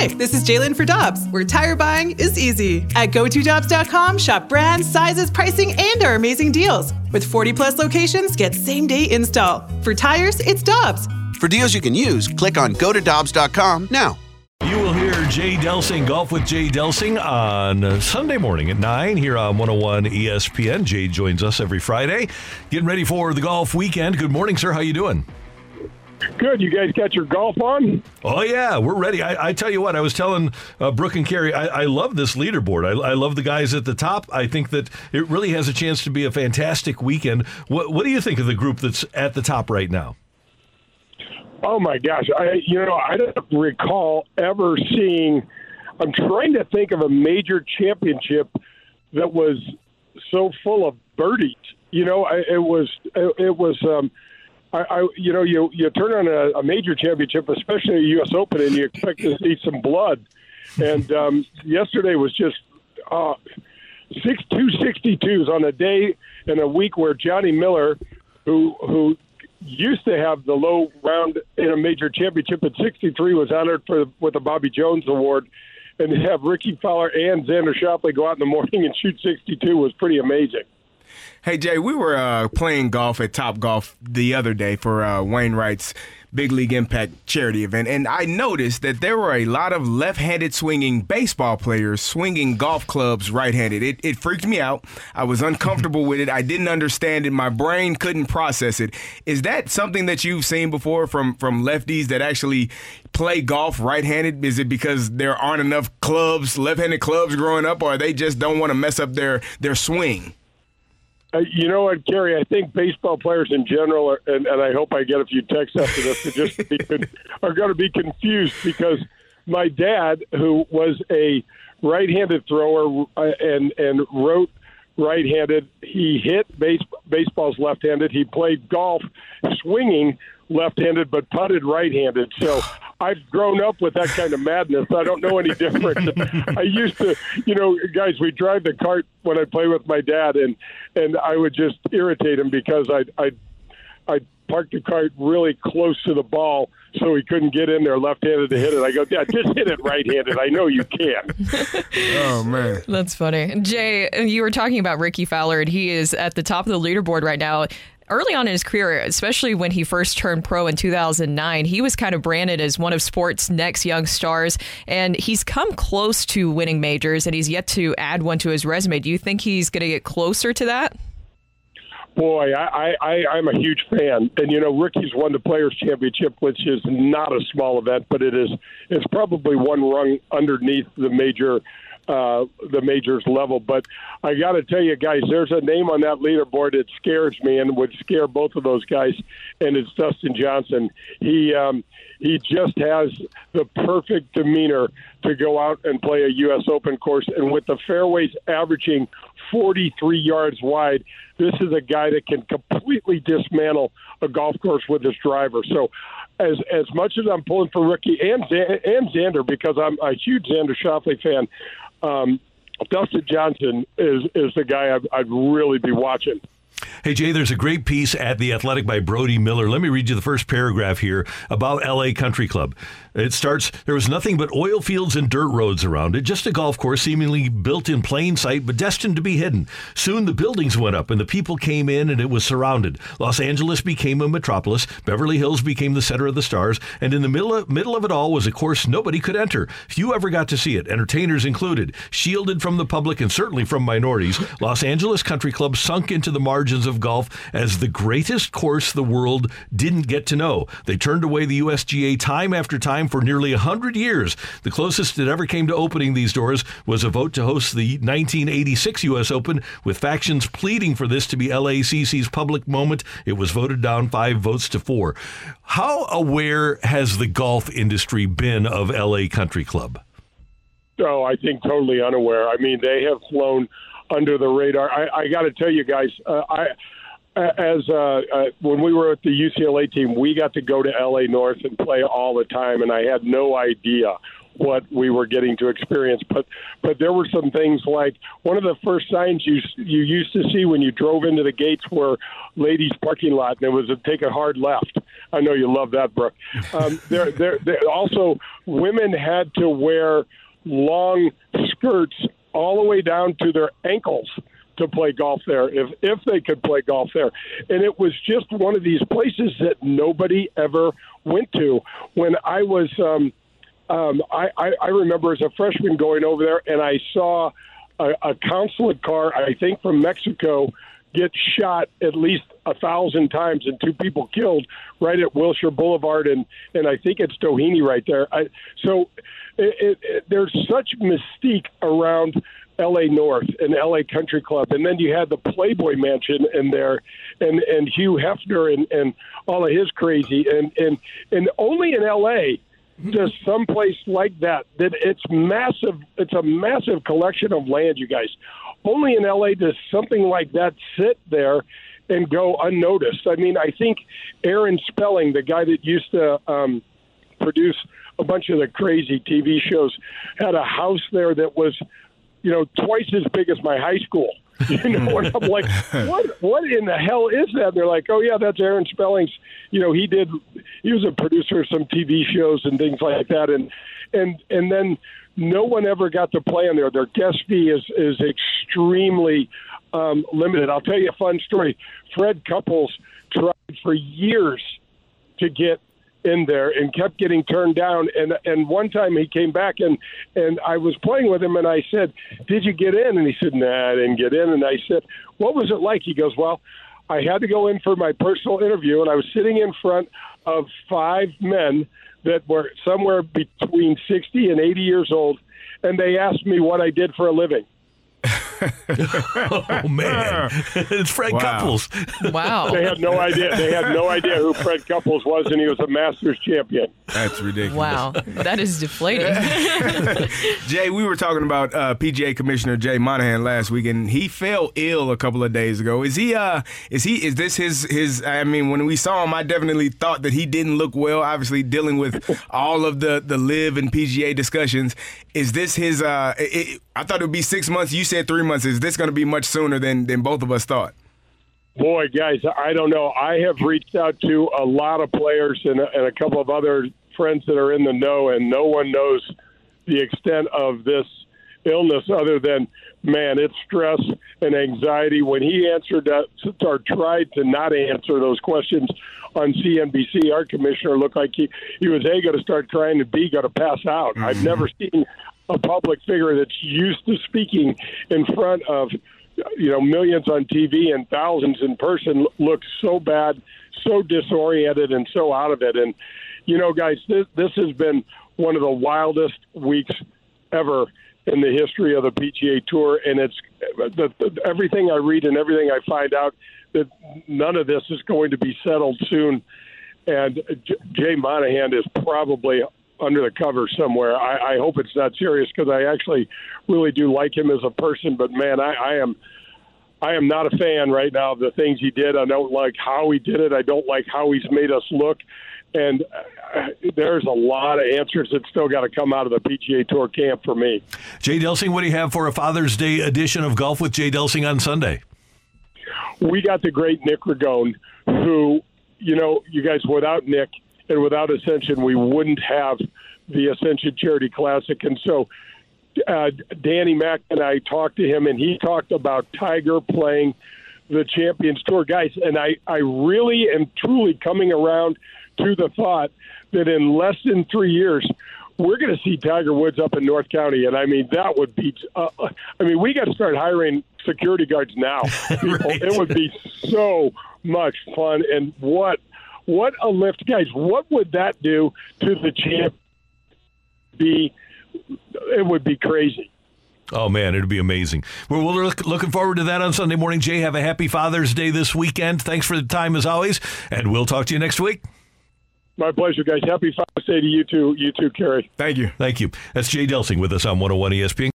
Hi, this is Jalen for Dobbs, where tire buying is easy. At GoToDobbs.com, shop brands, sizes, pricing, and our amazing deals. With 40 plus locations, get same day install. For tires, it's Dobbs. For deals you can use, click on GoToDobbs.com now. You will hear Jay Delsing Golf with Jay Delsing on Sunday morning at 9 here on 101 ESPN. Jay joins us every Friday. Getting ready for the golf weekend. Good morning, sir. How you doing? Good. You guys got your golf on? Oh yeah, we're ready. I, I tell you what, I was telling uh, Brooke and Carrie, I, I love this leaderboard. I, I, love the guys at the top. I think that it really has a chance to be a fantastic weekend. What What do you think of the group that's at the top right now? Oh my gosh, I you know I don't recall ever seeing. I'm trying to think of a major championship that was so full of birdies. You know, I, it was it, it was. Um, I, I, you know, you you turn on a, a major championship, especially a U.S. Open, and you expect to see some blood. And um, yesterday was just uh, six two sixty twos on a day and a week where Johnny Miller, who who used to have the low round in a major championship at 63 was honored for with the Bobby Jones Award, and to have Rickie Fowler and Xander Schauffele go out in the morning and shoot 62 was pretty amazing. Hey Jay, we were uh, playing golf at Top Golf the other day for uh, Wainwright's Big League Impact charity event, and I noticed that there were a lot of left-handed swinging baseball players swinging golf clubs right-handed. It, it freaked me out. I was uncomfortable with it. I didn't understand it. My brain couldn't process it. Is that something that you've seen before from from lefties that actually play golf right-handed? Is it because there aren't enough clubs, left-handed clubs growing up, or they just don't want to mess up their their swing? Uh, you know what, Gary? I think baseball players in general, are, and, and I hope I get a few texts after this, are just be, are going to be confused because my dad, who was a right-handed thrower uh, and and wrote right-handed, he hit base, baseballs left-handed. He played golf swinging left-handed, but putted right-handed. So I've grown up with that kind of madness. I don't know any different. I used to, you know, guys, we drive the cart when I play with my dad, and and I would just irritate him because I I I parked the cart really close to the ball so he couldn't get in there left-handed to hit it. I go, yeah, just hit it right-handed. I know you can. oh man, that's funny. Jay, you were talking about Rickie Fowler, and he is at the top of the leaderboard right now early on in his career, especially when he first turned pro in 2009, he was kind of branded as one of sports' next young stars. And he's come close to winning majors, and he's yet to add one to his resume. Do you think he's going to get closer to that? Boy, I, I, I'm a huge fan, and you know, Rickie's won the Players Championship, which is not a small event, but it is it's probably one rung underneath the major uh, the majors level. But I got to tell you, guys, there's a name on that leaderboard that scares me and would scare both of those guys, and it's Dustin Johnson. He um, he just has the perfect demeanor to go out and play a U.S. Open course, and with the fairways averaging 43 yards wide, this is a guy that can completely dismantle a golf course with his driver. So as as much as I'm pulling for Rickie and and Xander because I'm a huge Xander Schauffele fan, um, Dustin Johnson is is the guy I'd, I'd really be watching. Hey, Jay, there's a great piece at The Athletic by Brody Miller. Let me read you the first paragraph here about LA Country Club. It starts There was nothing but oil fields and dirt roads around it, just a golf course seemingly built in plain sight, but destined to be hidden. Soon the buildings went up and the people came in and it was surrounded. Los Angeles became a metropolis, Beverly Hills became the center of the stars, and in the middle of, middle of it all was a course nobody could enter. Few ever got to see it, entertainers included. Shielded from the public and certainly from minorities, Los Angeles Country Club sunk into the of golf as the greatest course the world didn't get to know. They turned away the USGA time after time for nearly 100 years. The closest it ever came to opening these doors was a vote to host the 1986 U.S. Open, with factions pleading for this to be LACC's public moment. It was voted down five votes to four. How aware has the golf industry been of LA Country Club? Oh, I think totally unaware. I mean, they have flown under the radar. I, I got to tell you guys, uh, I as uh, uh, when we were at the UCLA team, we got to go to LA North and play all the time, and I had no idea what we were getting to experience. But but there were some things like one of the first signs you you used to see when you drove into the gates were ladies' parking lot, and it was to take a hard left. I know you love that, Brooke. Um, there, there, there. Also, women had to wear long skirts all the way down to their ankles to play golf there if if they could play golf there. And it was just one of these places that nobody ever went to. When i was um um i i, I remember as a freshman going over there and i saw a, a consulate car i think from mexico get shot at least a thousand times and two people killed right at Wilshire Boulevard and and I think it's Doheny right there. I, so it, it, it, there's such mystique around L.A. North and L.A. Country Club, and then you had the Playboy Mansion in there, and and Hugh Hefner and and all of his crazy, and and and only in L.A. does someplace like that that it's massive. It's a massive collection of land, you guys. Only in LA does something like that sit there and go unnoticed. I mean, I think Aaron Spelling, the guy that used to um, produce a bunch of the crazy TV shows, had a house there that was, you know, twice as big as my high school. You know, and I'm like, what? What in the hell is that? And they're like, oh yeah, that's Aaron Spelling's. You know, he did. He was a producer of some TV shows and things like that, and and and then no one ever got to play in there. Their guest fee is is extremely um, limited. I'll tell you a fun story. Fred Couples tried for years to get in there and kept getting turned down and and one time he came back and and I was playing with him and I said did you get in and he said nah I didn't get in and I said what was it like he goes well I had to go in for my personal interview and I was sitting in front of five men that were somewhere between 60 and 80 years old, and they asked me what I did for a living. oh man, it's Fred Wow. Couples. Wow. They had no idea. They had no idea who Fred Couples was, and he was a Masters champion. That's ridiculous. Wow. That is deflating. Jay, we were talking about uh, PGA Commissioner Jay Monahan last week, and he fell ill a couple of days ago. Is he? Uh, is he? Is this his? His? I mean, when we saw him, I definitely thought that he didn't look well. Obviously, dealing with all of the the LIV and PGA discussions. Is this his? Uh, it, I thought it would be six months. You said three months. Is this going to be much sooner than than both of us thought? Boy, guys, I don't know. I have reached out to a lot of players and a, and a couple of other friends that are in the know, and no one knows the extent of this illness other than, man, it's stress and anxiety. When he answered that, or tried to not answer those questions on CNBC, our commissioner looked like he, he was A, going to start crying, and B, going to pass out. I've mm-hmm. never seen a public figure that's used to speaking in front of you know millions on TV and thousands in person looks so bad, so disoriented, and so out of it. And you know, guys, this this has been one of the wildest weeks ever in the history of the PGA Tour, and it's the, the, everything I read and everything I find out that none of this is going to be settled soon. And J- Jay Monahan is probably under the cover somewhere. I, I hope it's not serious because I actually really do like him as a person. But man, I, I am I am not a fan right now of the things he did. I don't like how he did it. I don't like how he's made us look. And uh, there's a lot of answers that still got to come out of the PGA Tour camp for me. Jay Delsing, what do you have for a Father's Day edition of Golf with Jay Delsing on Sunday? we got the great Nick Ragone, who, you know, you guys, without Nick and without Ascension, we wouldn't have the Ascension Charity Classic. And so uh, Danny Mack and I talked to him, and he talked about Tiger playing the Champions Tour. Guys, and I, I really am truly coming around to the thought that in less than three years, we're going to see Tiger Woods up in North County, and I mean that would be. Uh, I mean, we got to start hiring security guards now. Right. It would be so much fun, and what what a lift, guys! What would that do to the champ? Be it would be crazy. Oh man, it'd be amazing. Well, we're look, looking forward to that on Sunday morning. Jay, have a happy Father's Day this weekend. Thanks for the time as always, and we'll talk to you next week. My pleasure, guys. Happy Father's Day to you too, you too, Kerry. Thank you. Thank you. That's Jay Delsing with us on 101 ESPN.